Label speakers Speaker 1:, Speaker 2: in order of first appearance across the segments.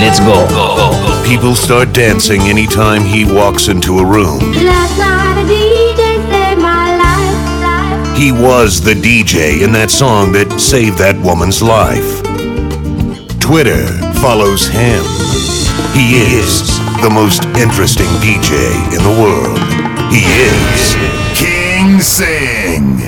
Speaker 1: Let's go. People start dancing anytime he walks into a room.
Speaker 2: Last night a DJ saved my life.
Speaker 1: He was the DJ in that song that saved that woman's life. Twitter follows him. He is the most interesting DJ in the world. He is King Sing.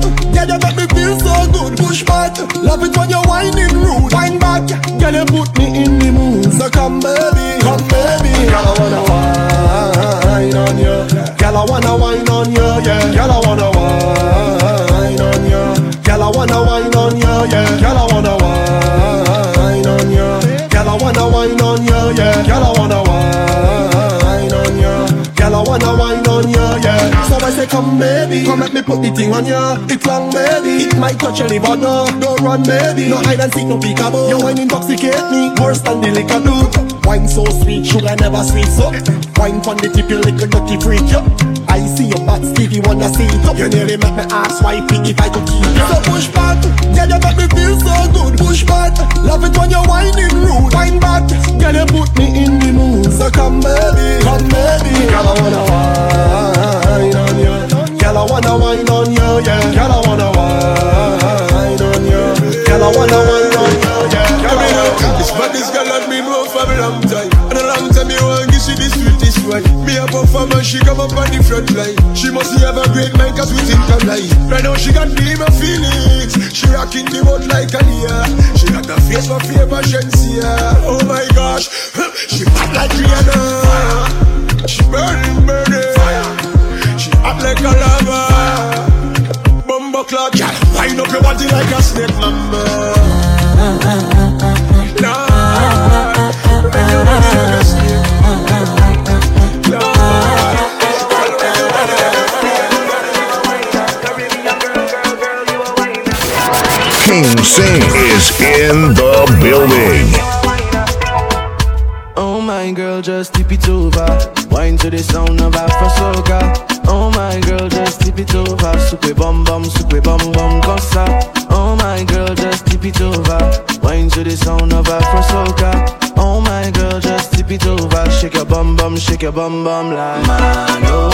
Speaker 3: Back
Speaker 4: Girl, you make me feel so good, push back. Love it when you whining rude, wind back. Girl, you put me in the mood. So come baby, come baby. Girl, I wanna wine on you. Girl, I wanna wine on you, yeah. Girl, I wanna wine on you. Girl, I wanna wine on you, yeah. Girl, I come baby. Come let me put the thing on ya. It's long, baby. It might touch your liver, no Don't run, baby. No hide and seek, no peekaboo Your wine intoxicate me Worse than the liquor do. Wine so sweet, sugar never sweet so. Wine from the tip, you little dirty freak, yo. I see your butt, Stevie, wanna see it You nearly make me ask why pick if I could keep you So push back, yeah, you make me feel so good Push back, love it when you're whining rude. Wine back, girl, you put me in the mood. So come baby, come baby. Girl, I wanna wine on you Girl, I wanna wine on you, yeah. Girl, I wanna wine on you Girl, I wanna wine
Speaker 5: Me she come up on the front line. She must have a great mind cause we think alike Right now she got me my feelings She rocking the boat like a deer. She got the face for favor, Shensia Oh my gosh, she pop like Rihanna. She burning, burning. She hot like a lava Bumbo clock, yeah Wind up your body like a snake, mama.
Speaker 1: King Sing is in the building.
Speaker 3: Oh my girl, just tip it over. Wine to the sound of Afro soca. Oh my girl, just tip it over. Super bum bum, super bum bum cosa. Oh my girl, just tip it over. Wine to the sound of Afro soca. Oh my girl, just tip it over. Shake your bum bum, shake your bum bum like man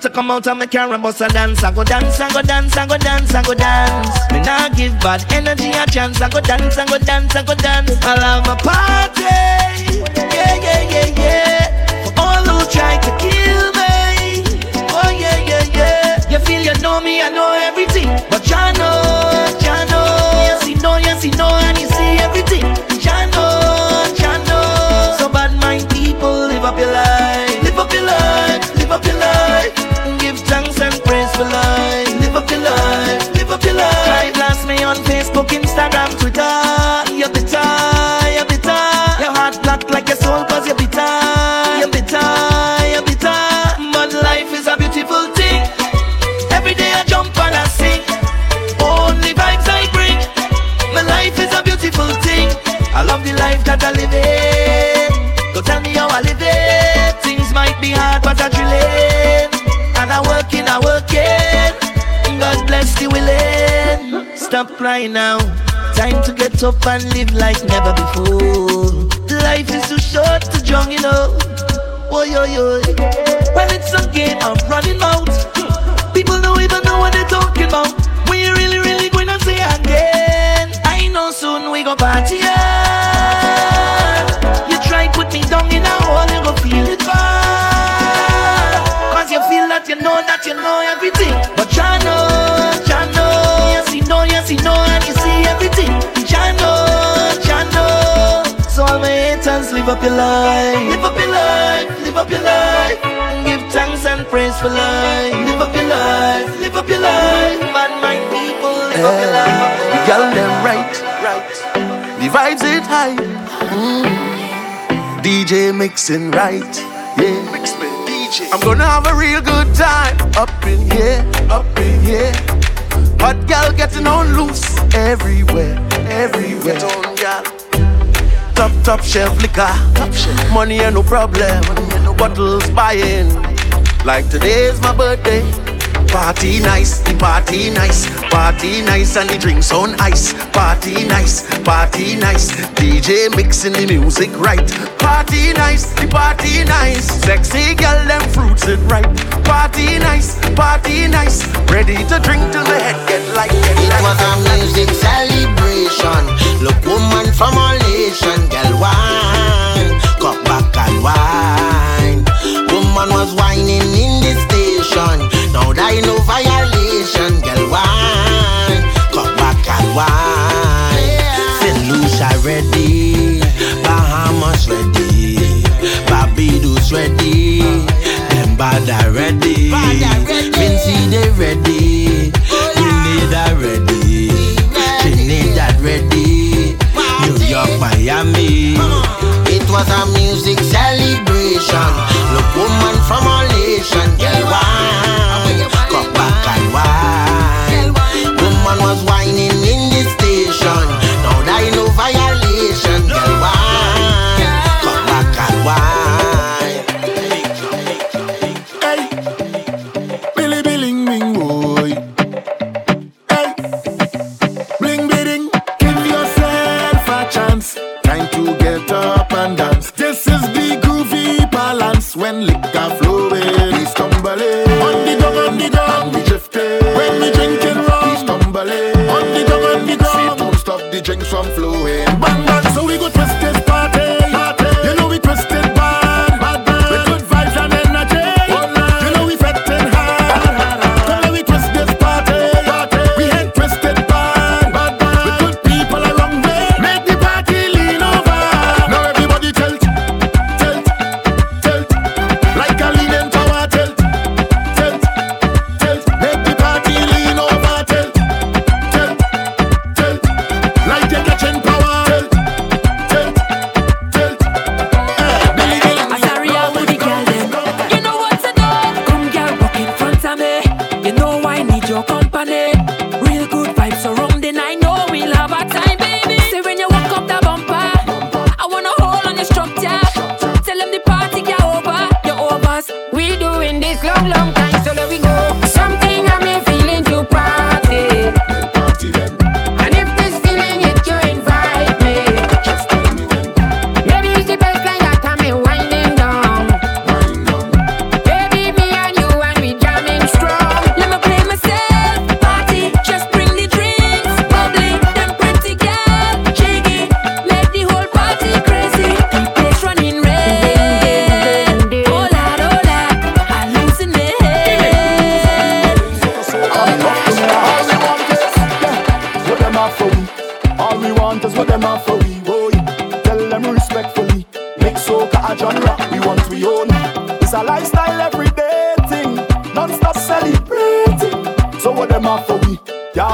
Speaker 3: to come out of my car and bust a dance, I go dance, I go dance, I go dance, I go dance. Me not give bad energy a chance, I go dance, I go dance, I go dance. I'll have a party, yeah, yeah, yeah, yeah. For all who try to kill me, oh yeah, yeah, yeah. You feel you know me, I know everything, Instagram, Twitter, you're bitter, you're bitter. Your heart black like your
Speaker 6: soul cause you're bitter, you're bitter, you're bitter. But life is a beautiful thing. Every day I jump
Speaker 3: and I sing. Only vibes I bring. My life is a beautiful thing.
Speaker 6: I love the life that I live in. Go tell me how I live it. Things might be hard, but I drill it. And I work in, I work it. God bless the willing. Stop crying now. Time to get up and live like never before. Life is too short to drown, you know. Oh, yo, yo. Well, it's a game I'm running out. People don't even know what they're talking about. We really, really to say again. I know soon we go party. Up your life. Live up your life, live up your life. Give thanks and praise for life. Live up your life, live up your life. Bad mind people, live up your eh, life.
Speaker 7: The girl them right, right. The vibes it high. Mm. DJ mixing right, yeah. Mix me, DJ. I'm gonna have a real good time up in here, up in here. Hot girl getting on loose everywhere, everywhere. Get on, girl. Top, top shelf liquor. Top shelf. Money ain't no problem. Money ain't no bottles buying. Like today's my birthday. Party nice, the party nice, party nice, and the drinks on ice. Party nice, party nice, DJ mixing the music right. Party nice, the party nice, sexy girl them fruits it right. Party nice, party nice, ready to drink till the head get light. Get
Speaker 8: It was a music celebration. Look, woman from all nation, girl, wine, cock back and wine. Woman was whining in the station. Now I know violation, girl, wine, cock back and wine. St. Lucia ready, Bahamas ready, Barbados ready, them Bada ready, Vincy they ready, Grenada ready, Trinidad ready, New York, Miami. It was a music celebration. Look, woman from all nation, girl, wine,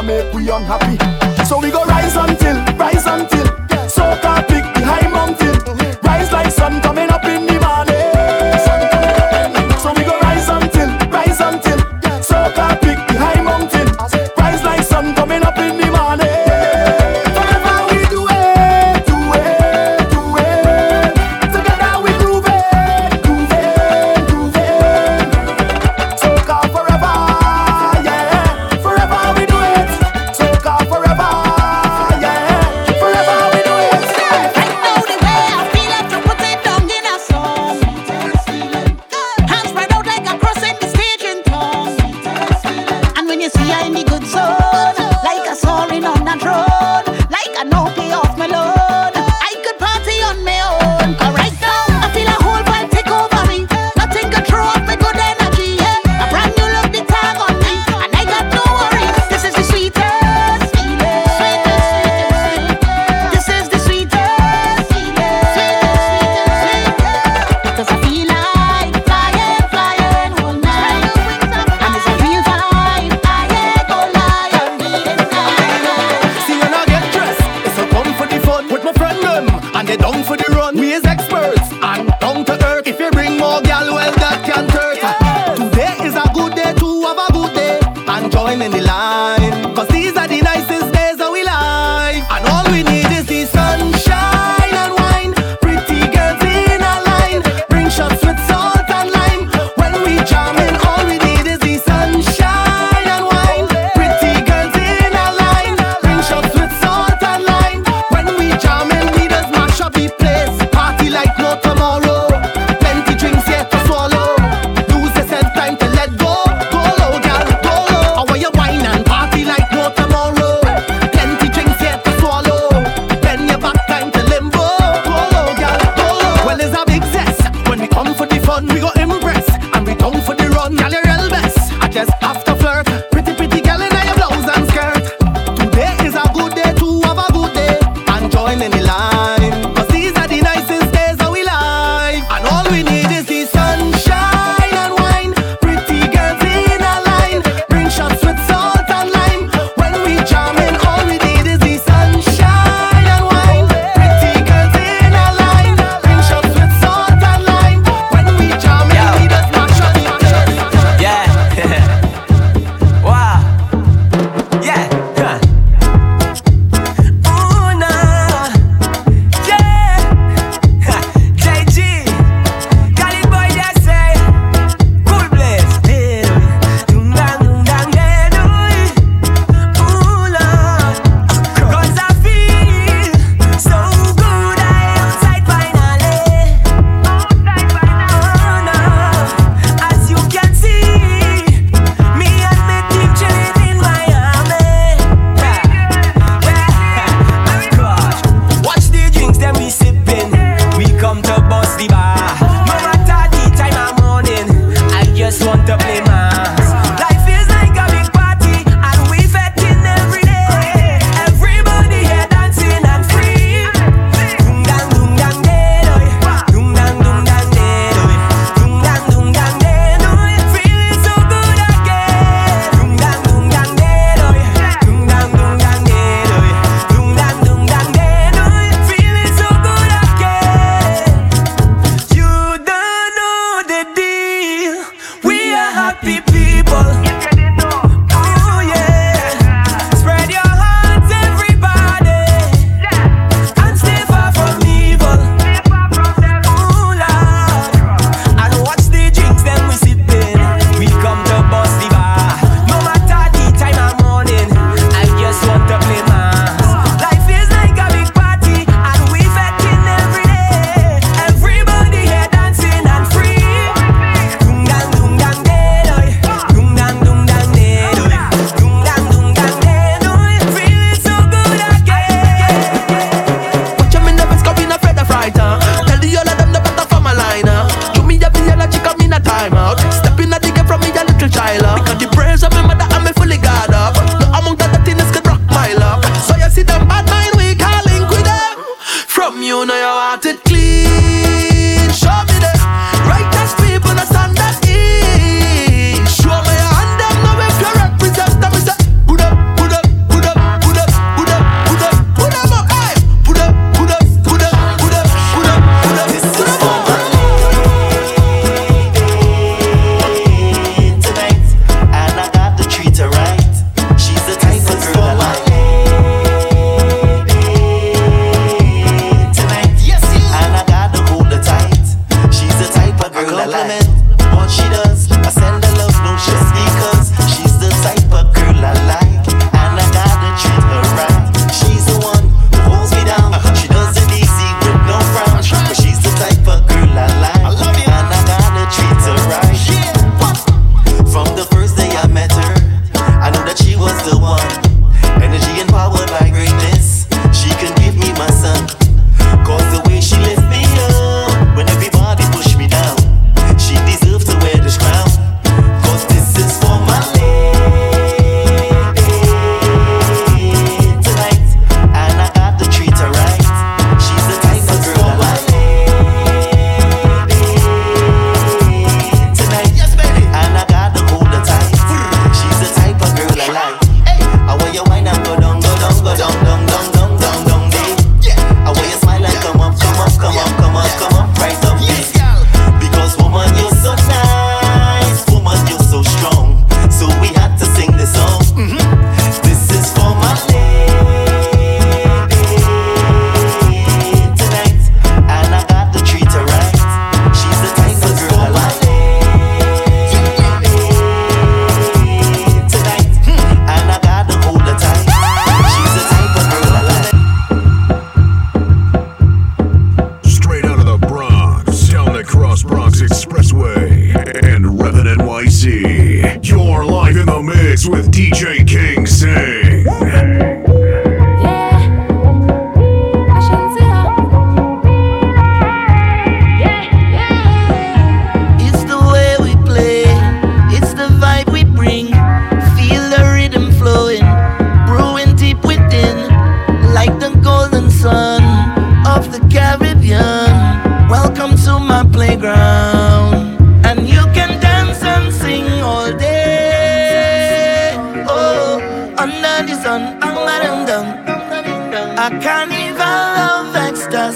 Speaker 9: make
Speaker 10: we
Speaker 9: unhappy. So we go rise until, rise until.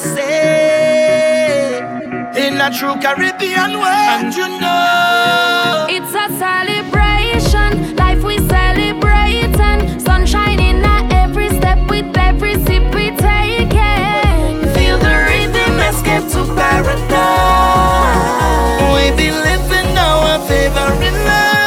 Speaker 6: Say in a true Caribbean way, and you know
Speaker 11: it's a celebration. Life we celebrating, sunshine in every step with every sip we taking.
Speaker 6: Feel the rhythm, escape to paradise. We be living our favorite life.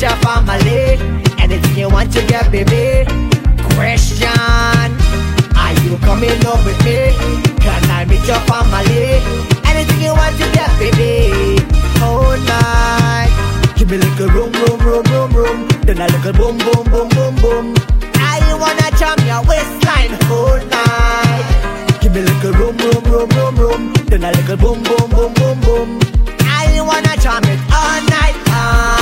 Speaker 12: Meet your family? Anything you want to get, baby. Question. Are you coming up with me? Can I meet your family? Anything you want to get, baby. All night. Give me a little room, room, room, room, room. Then a little boom, boom, boom, boom, boom. I wanna jam your waistline all night. Give me a little room, room, room, room, room. Then a little boom, boom, boom, boom, boom. I wanna jam it all night long,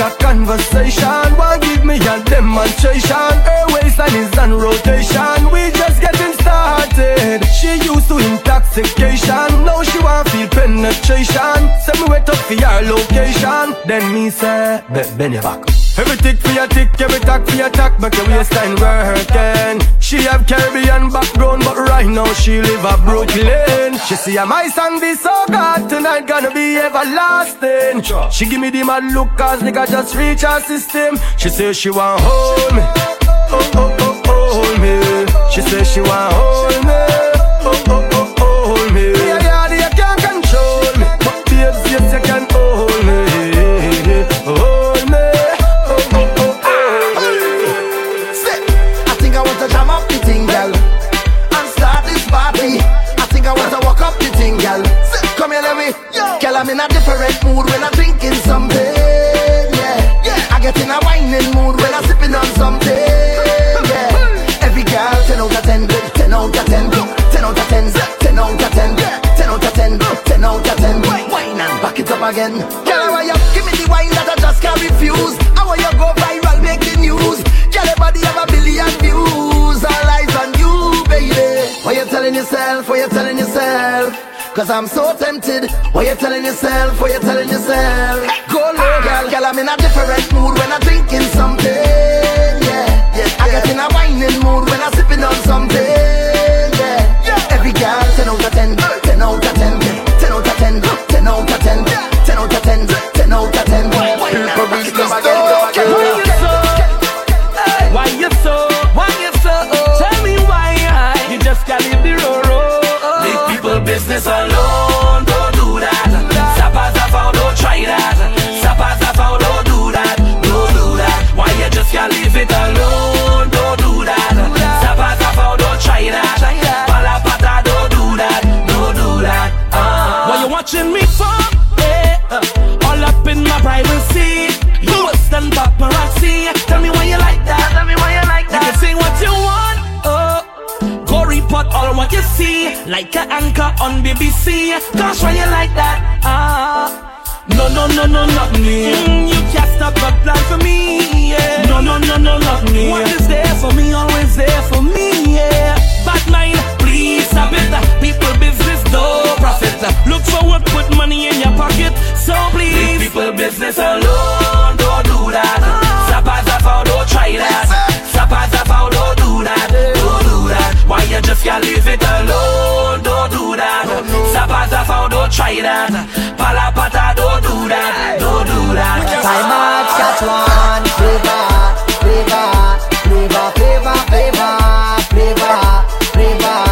Speaker 13: a conversation. Want give me a demonstration. Her waistline is on rotation. We just getting started. She used to intoxication. Now she want feel penetration. Wait up for your location. Then me say, be, bend your back. Every tick for your tick, every tack for your tack, make your waistline working. She have Caribbean background, but right now she live a Brooklyn. She see a my song be so good tonight, gonna be everlasting. She give me the mad look, cause nigga just reach her system. She say she want hold me, oh oh oh, oh hold me. She say she want hold me,
Speaker 14: different mood when I'm drinking something. Yeah. I get in a whining mood when I'm sipping on something. Yeah. Every girl, 10 out of 10, good. 10 out of 10, good. 10 out of 10, 10 out of 10, 10 out of 10, 10 out of 10. Wine and back it up again. Girl, are you? Give me the wine that I just can't refuse. How are you go viral, make the news? Girl, your body have a billion views. All eyes on you, baby. What you telling yourself? What you telling yourself? Cause I'm so tempted. What you telling yourself? What you telling yourself? Go low, girl. Girl, I'm in a different mood when I'm drinking something. Yeah,
Speaker 12: yeah. yeah. I get in a whining mood when I'm sipping on something.
Speaker 7: like an anchor on BBC. Cause when you like that, ah. No, no, no, no, not me. Mm, you can't stop a plan for me. Yeah. No, no, no, no, not me. What is there for me, always there for me. Yeah. Bad mind, please stop it. People business, no profit. Look for work, put money in your pocket. So please, people business alone. try that. Palapata, don't do that, don't do that.
Speaker 12: Time out, catch one, flavor, flavor, flavor, flavor, flavor, flavor.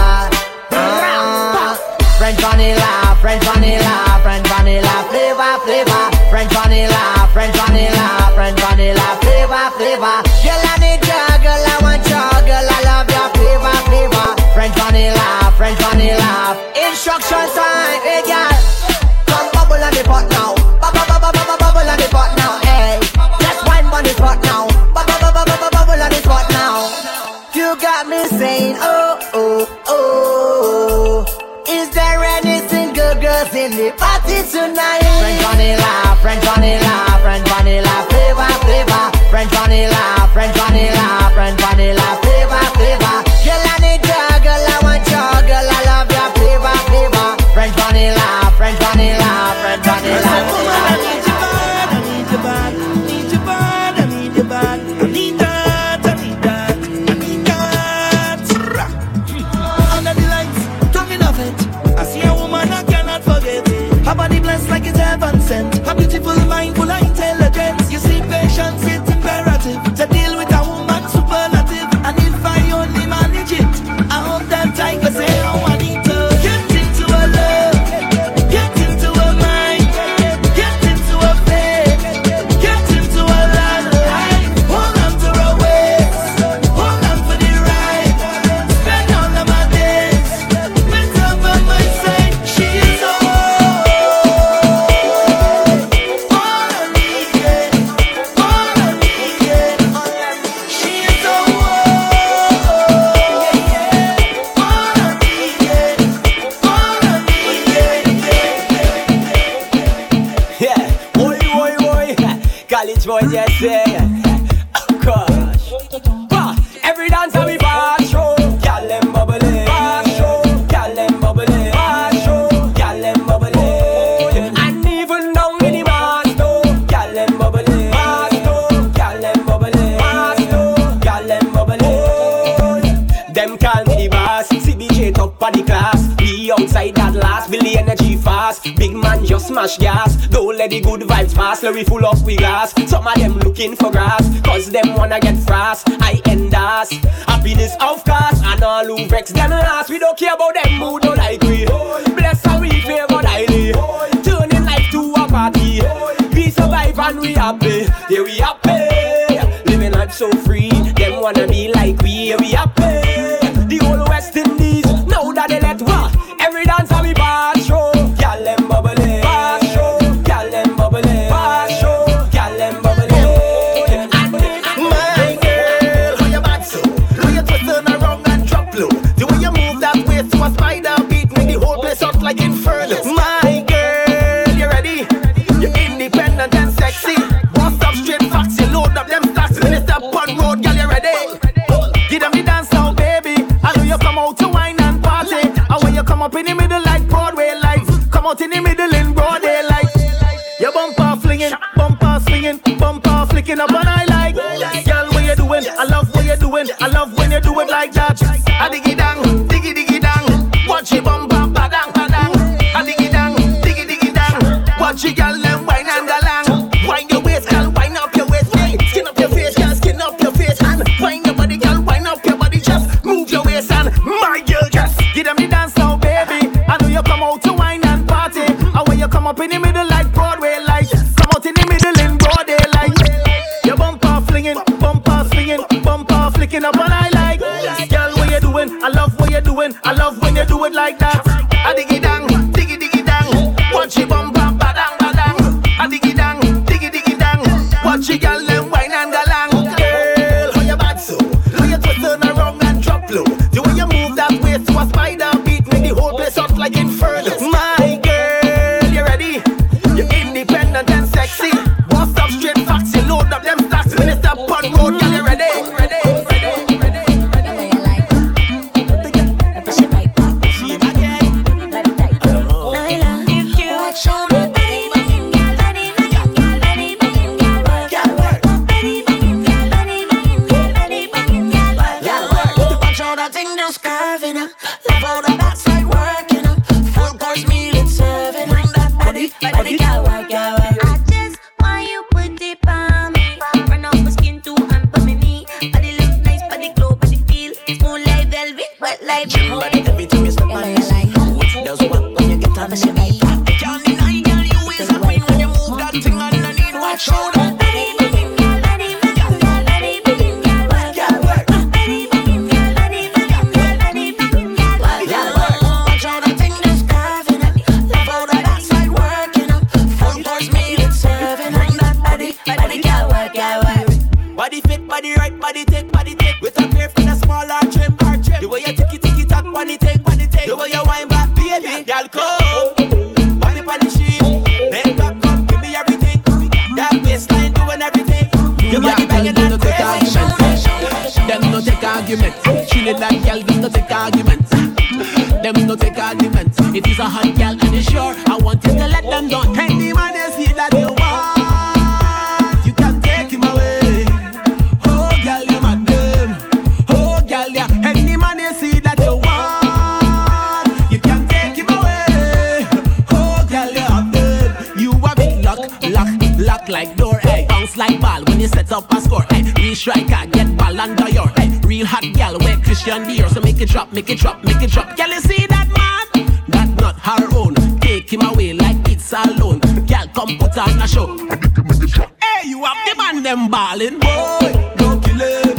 Speaker 12: French vanilla, French vanilla, French vanilla, flavor, flavor. French vanilla, French vanilla, French vanilla, flavor, flavor. Girl, I need ya, girl, I want ya, girl, I love ya. flavor, flavor. French vanilla, French vanilla. Instruction sign. party tonight. French vanilla, French vanilla, French
Speaker 15: down.
Speaker 2: Watch
Speaker 11: argument. Like girl, them no take argument. Them no take argument. If it's a hot girl and you sure, I want you to let them know. Any man they see that you want, you can take him away. Oh you. Oh yeah. See that you want, you can take him away. Oh you. You it lock, lock, lock like door. Hey, bounce like ball when you set up a score. Hey, real striker, get ball under your. Hey, real hot gal, wear Christian Dior. So make it drop, make it drop, make it drop. Girl, you see that man? That not her own. Take him away like it's alone. Girl, come put on a show. Hey, you have the man them ballin', boy. Don't kill him,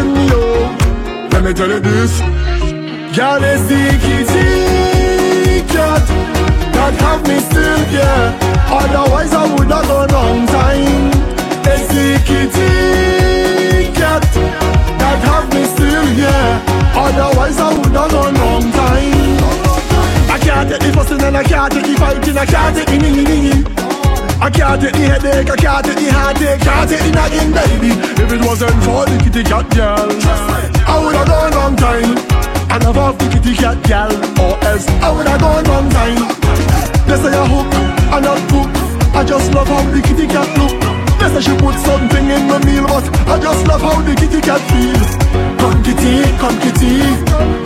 Speaker 4: girl's stressing. Let me tell you this. Girl is the kitty cat that have me still, yeah. Otherwise I would have gone long time. It's the kitty cat that have me still, yeah. Otherwise I would have gone long time. I can't take the fussing and I can't take the fighting, I can't take the. I can't take the headache, I can't take the heartache, can't take the nagging, baby. If it wasn't for the kitty cat girl, I would have gone long time. I never have the kitty cat girl, or else I would have gone long time. They say I hook, I not hook. I just love how the kitty cat look. They say she put something in my meal, but I just love how the kitty cat feel. Come kitty, come kitty,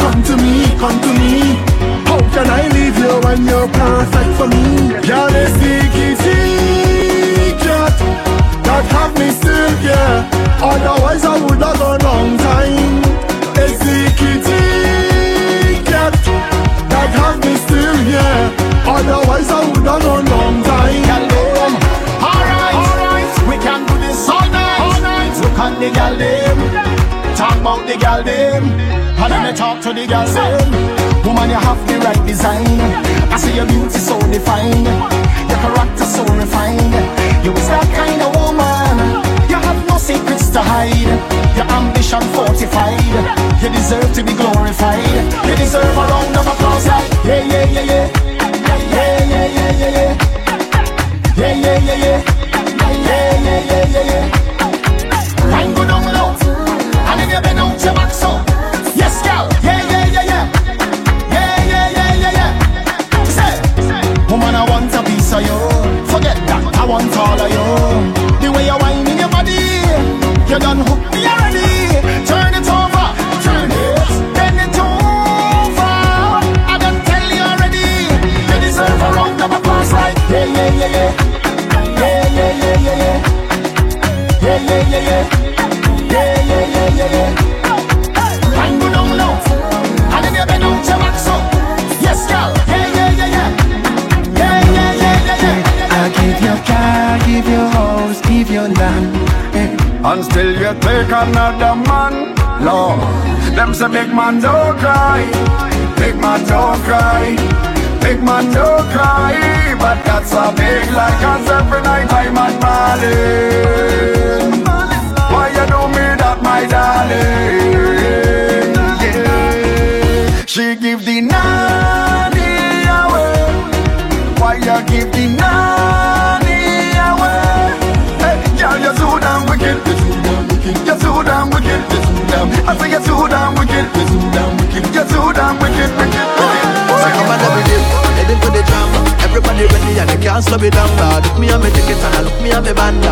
Speaker 4: come to me, come to me. How can I leave you when you're perfect for me? Girl, it's the kitty cat that have me still, yeah. Otherwise I would have gone long time. It's the kitty cat that have me still, yeah. Otherwise I would have gone long time.
Speaker 16: Alright, alright, we can do this all night. All night. Look on the them, talk about the girl them, and then they talk to the girl them. Woman, you have the right design. I see your beauty so defined, your character so refined. You is that kind of woman. You have no secrets to hide. Your ambition fortified. You deserve to be glorified. You deserve a round of applause. Like yeah, yeah, yeah, yeah. Yeah, yeah, yeah, yeah, yeah. Yeah, yeah, yeah, yeah. Yeah, yeah, yeah, yeah, yeah. Wine go down Baby, bend out your back so
Speaker 9: Them say big man don't cry. Big man don't cry. Big man don't cry. But that's a big lie Cause every night I'm at Marlin Why you do me that my darling? Yeah. She give the nanny away Why you give the I say you're so damn wicked. You're so damn wicked, wicked, wicked.
Speaker 7: So come on every day, heading to the jam Everybody ready and they can't slow me down Look me on my ticket and I look me on my band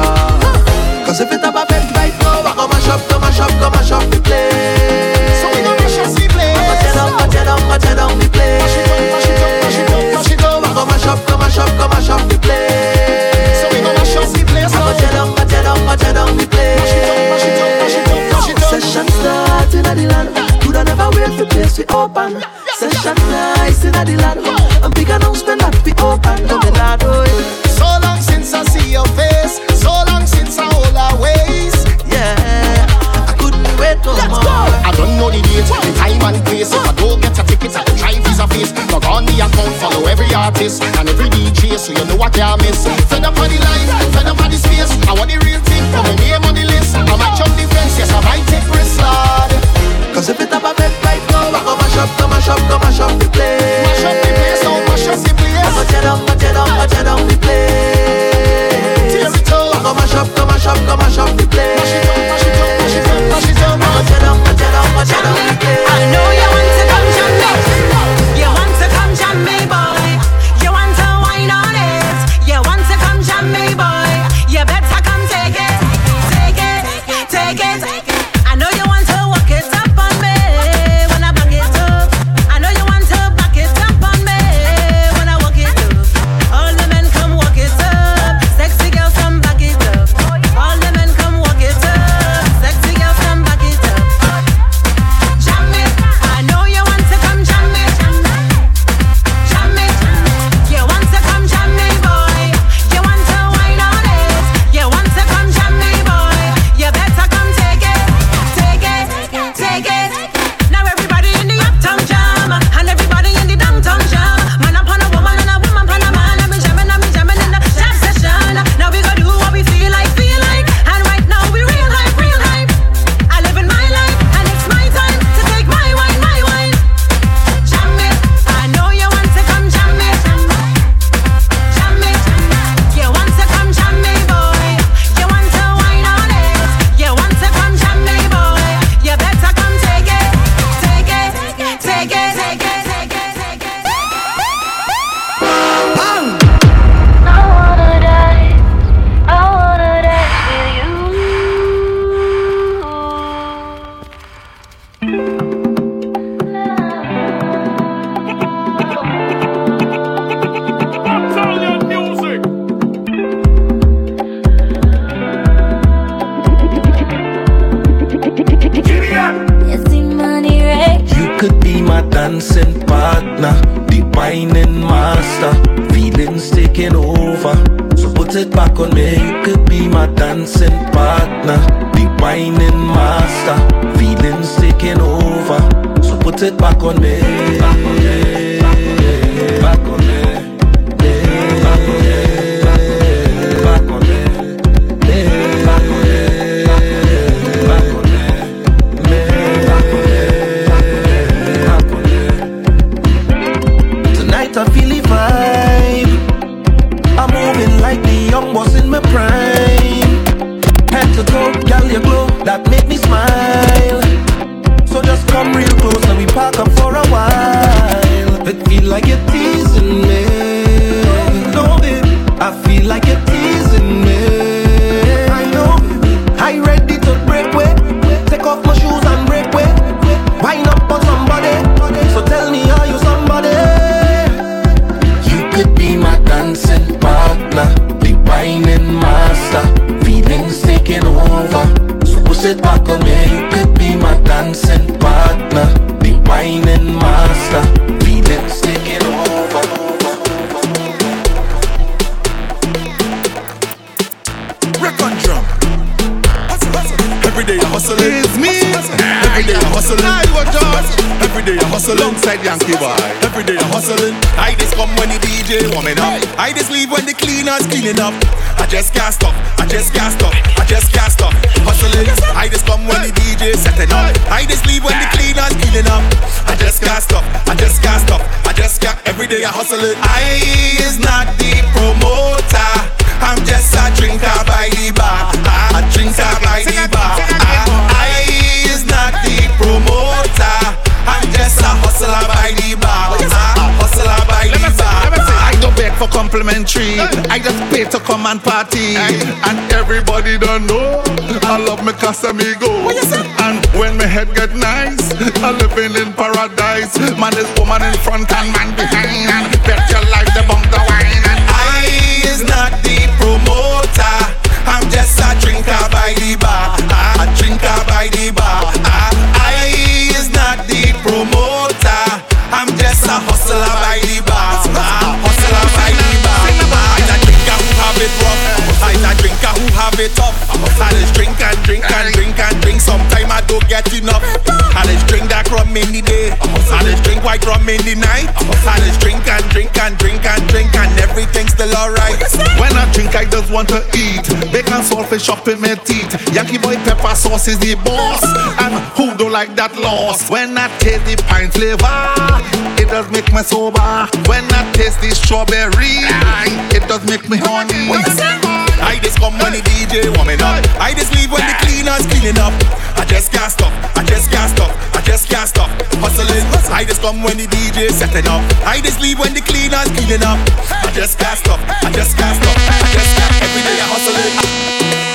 Speaker 7: Cause if it have a bed right now I go mash up, go mash up, go mash up the place
Speaker 16: So we gon' mash up the place.
Speaker 7: I go tear down, go tear down, go tear down the place
Speaker 16: Mash it up, mash it up, mash it up, mash it up.
Speaker 7: I go mash up, go mash up, go mash up the place
Speaker 16: So we gon' mash up the place.
Speaker 7: I go tear down, go tear down, go tear down the place start in the land Could I never wait for place we open Session nice in the land I'm big announcement that we open the land oh yeah.
Speaker 16: So long since I see your face, so long since I hold her waist.
Speaker 7: Yeah, I couldn't wait no
Speaker 16: Let's
Speaker 7: more
Speaker 16: go. I don't know the date, the time and place. If I don't get a ticket, I try visa face. Log on the account, follow every artist and every DJ, so you know what I miss. Fed up on the line, fed up on the space. I want the real thing, put
Speaker 7: Cause if it have
Speaker 4: Every day I hustling. I is not the promoter. I'm just a drinker by the bar. A drinker by the bar. I is not the promoter. I'm just a hustler by the bar. A hustler by the bar.
Speaker 17: I don't beg for complimentary. I just pay to come and party. And everybody don't know. I love me Casamigo. And when my head get nice, I'm living in paradise. Man is woman in front and man behind. And bet your life the bump the wine. And
Speaker 4: I is not the promoter. I'm just a drinker by the bar. A drinker by the bar. I is not the promoter. I'm just a hustler by the bar. A hustler by the bar. I'm a drinker who have it rough. I'm a drinker who have it tough. I just drink and drink and drink and drink. Sometime I don't get enough. I just drink that rum the day. I just drink white rum in the night. I just drink and drink and drink and drink and everything's still alright.
Speaker 17: When I drink, I just want to eat. Bacon saltfish up in my teeth. Yankee boy pepper sauce is the boss. And who don't like that loss? When I taste the pine flavor, it does make me sober. When I taste the strawberry, it does make me horny.
Speaker 4: I just come when the DJ warming up. I just leave when the cleaners cleaning up. I just can't stop. I just can't stop. I just can't stop. Hustling. I just come when the DJ setting up. I just leave when the cleaners cleaning up. I just can't stop. I just can't stop. I just can't. Every day I hustling.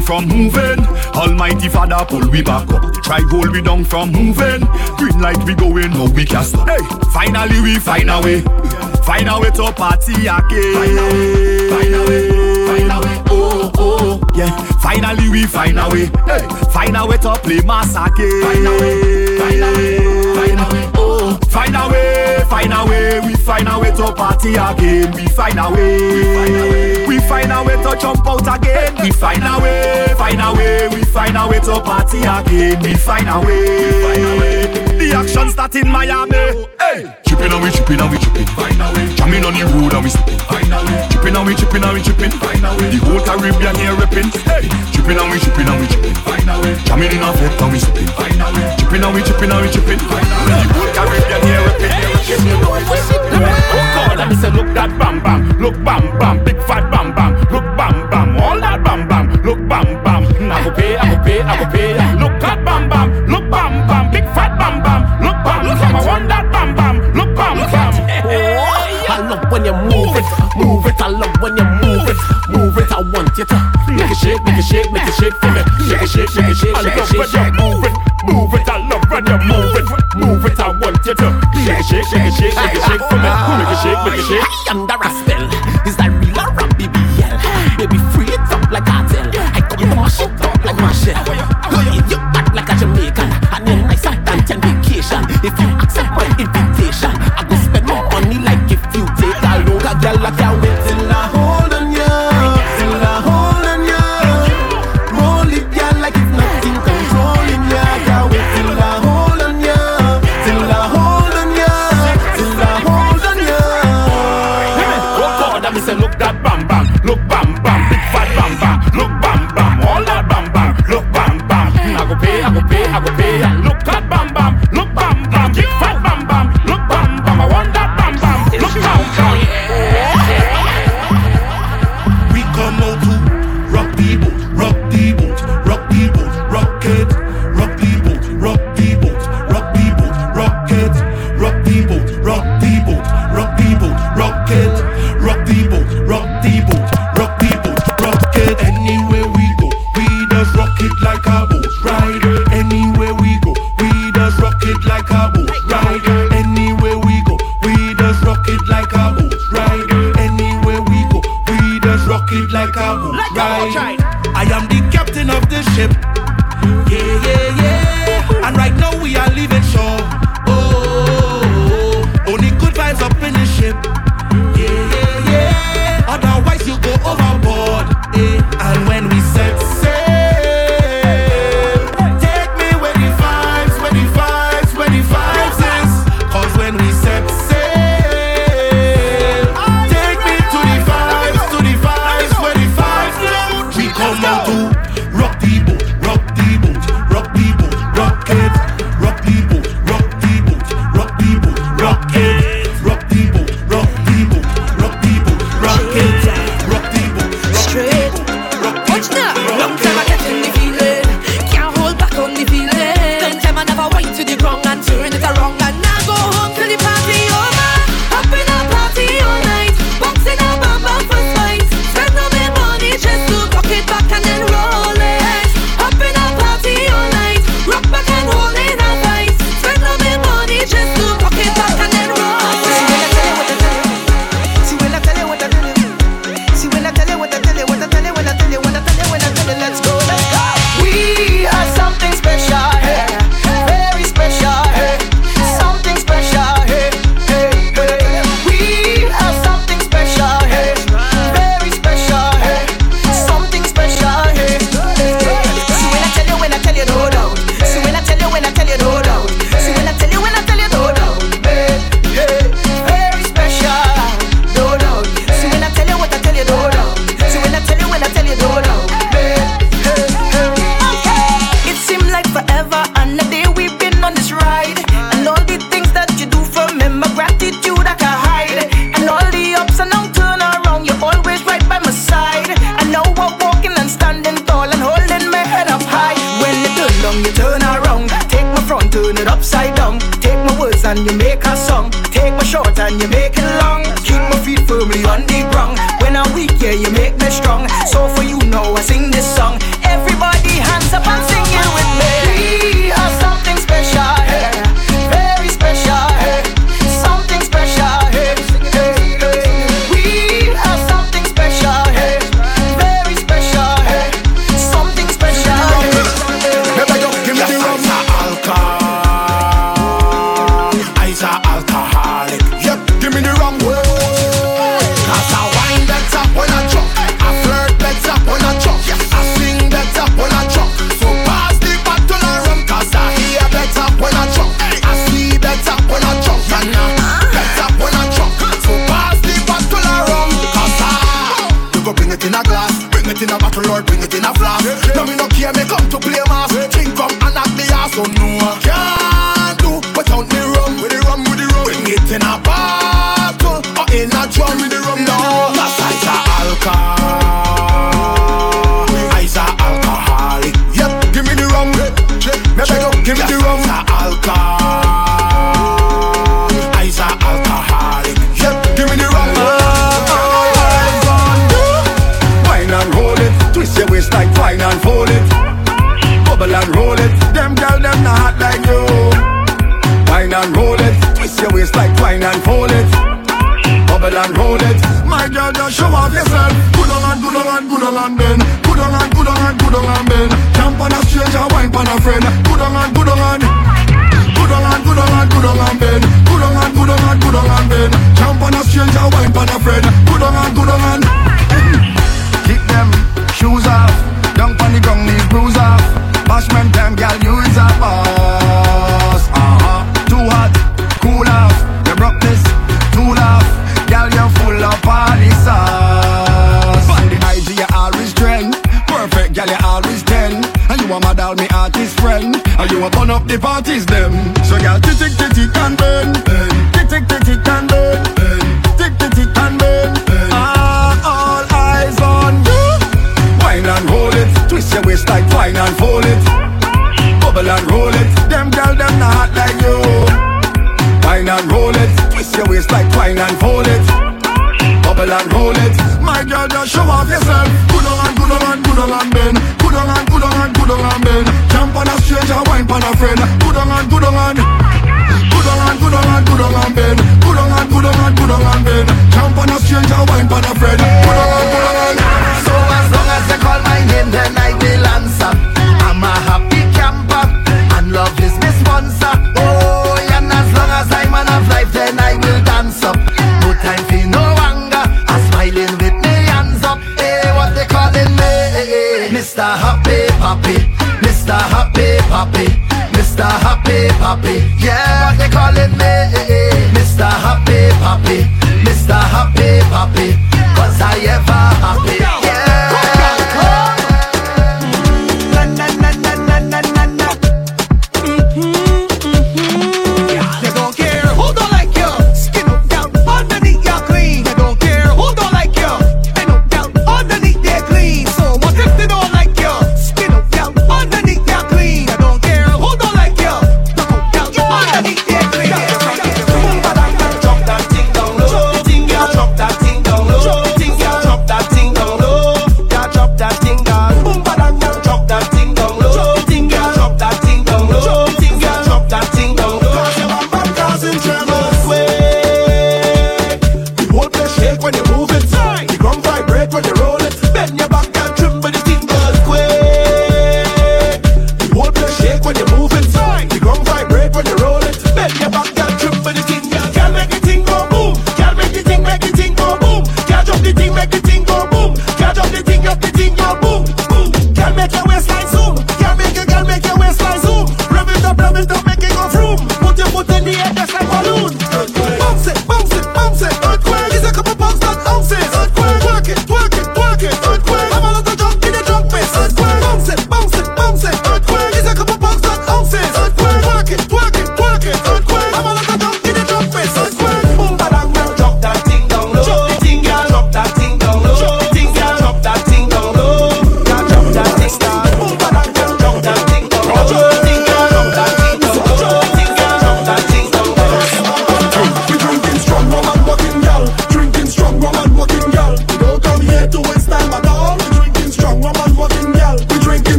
Speaker 9: from moving. Almighty Father, pull we back up. Try hold we down from moving. Green light we going, no we can stop. Hey, finally we find a way. Find a way to party again. Find a way. Find a way. Find a way. Oh oh yeah. Finally we find a way. Hey, find a way to play massacre. Find a way. Find a way. Find a way. Find a way, find a way, we find a way to party again. We find a way, we find a way to jump out again. We find a way, find a way, we find a way to party again. We find a way. The action start in Miami chipping and we chipping and we chipping. Find. Jamming on the road and we sipping. Find. Chipping and we chipping and we chipping. Find. The whole Caribbean here repping. Hey. Chipping and we chipping and we chipping. Find. Jamming in our head and we sipping. Find. Chipping and we chipping and we chipping. Find. The whole Caribbean here repping.
Speaker 18: Hey. Chipping and we sipping. Oh God, I say look that bam bam, look bam bam, big fat bam bam.
Speaker 11: Move it, I love when you move it. Move it, I want you to make it shake, make it shake, make it shake for me. Shake it, shake, shake it, shake, shake, shake, shake.
Speaker 18: Move it, move it, I love when you move it. Move it, I want you to shake it, shake, shake, shake, shake, shake for me. Make it shake, make it shake.
Speaker 11: I
Speaker 6: am the
Speaker 9: rascal. your waist like twine and fold it. Bubble and roll it. My girl, just show off yourself. Good on and good on and good on and bend. Good on and good on and good on and bend. Jump on a stranger, wine on a friend. Good on and good on and. Good on and good on and good on and bend. Good on and good on and good on and bend. Jump on a stranger, wine on a friend. Good on and good on and.
Speaker 19: Hoppy, Mr. Happy, Poppy. Yeah, they calling me Mr. Happy, Poppy, Mr. Happy,
Speaker 4: Poppy.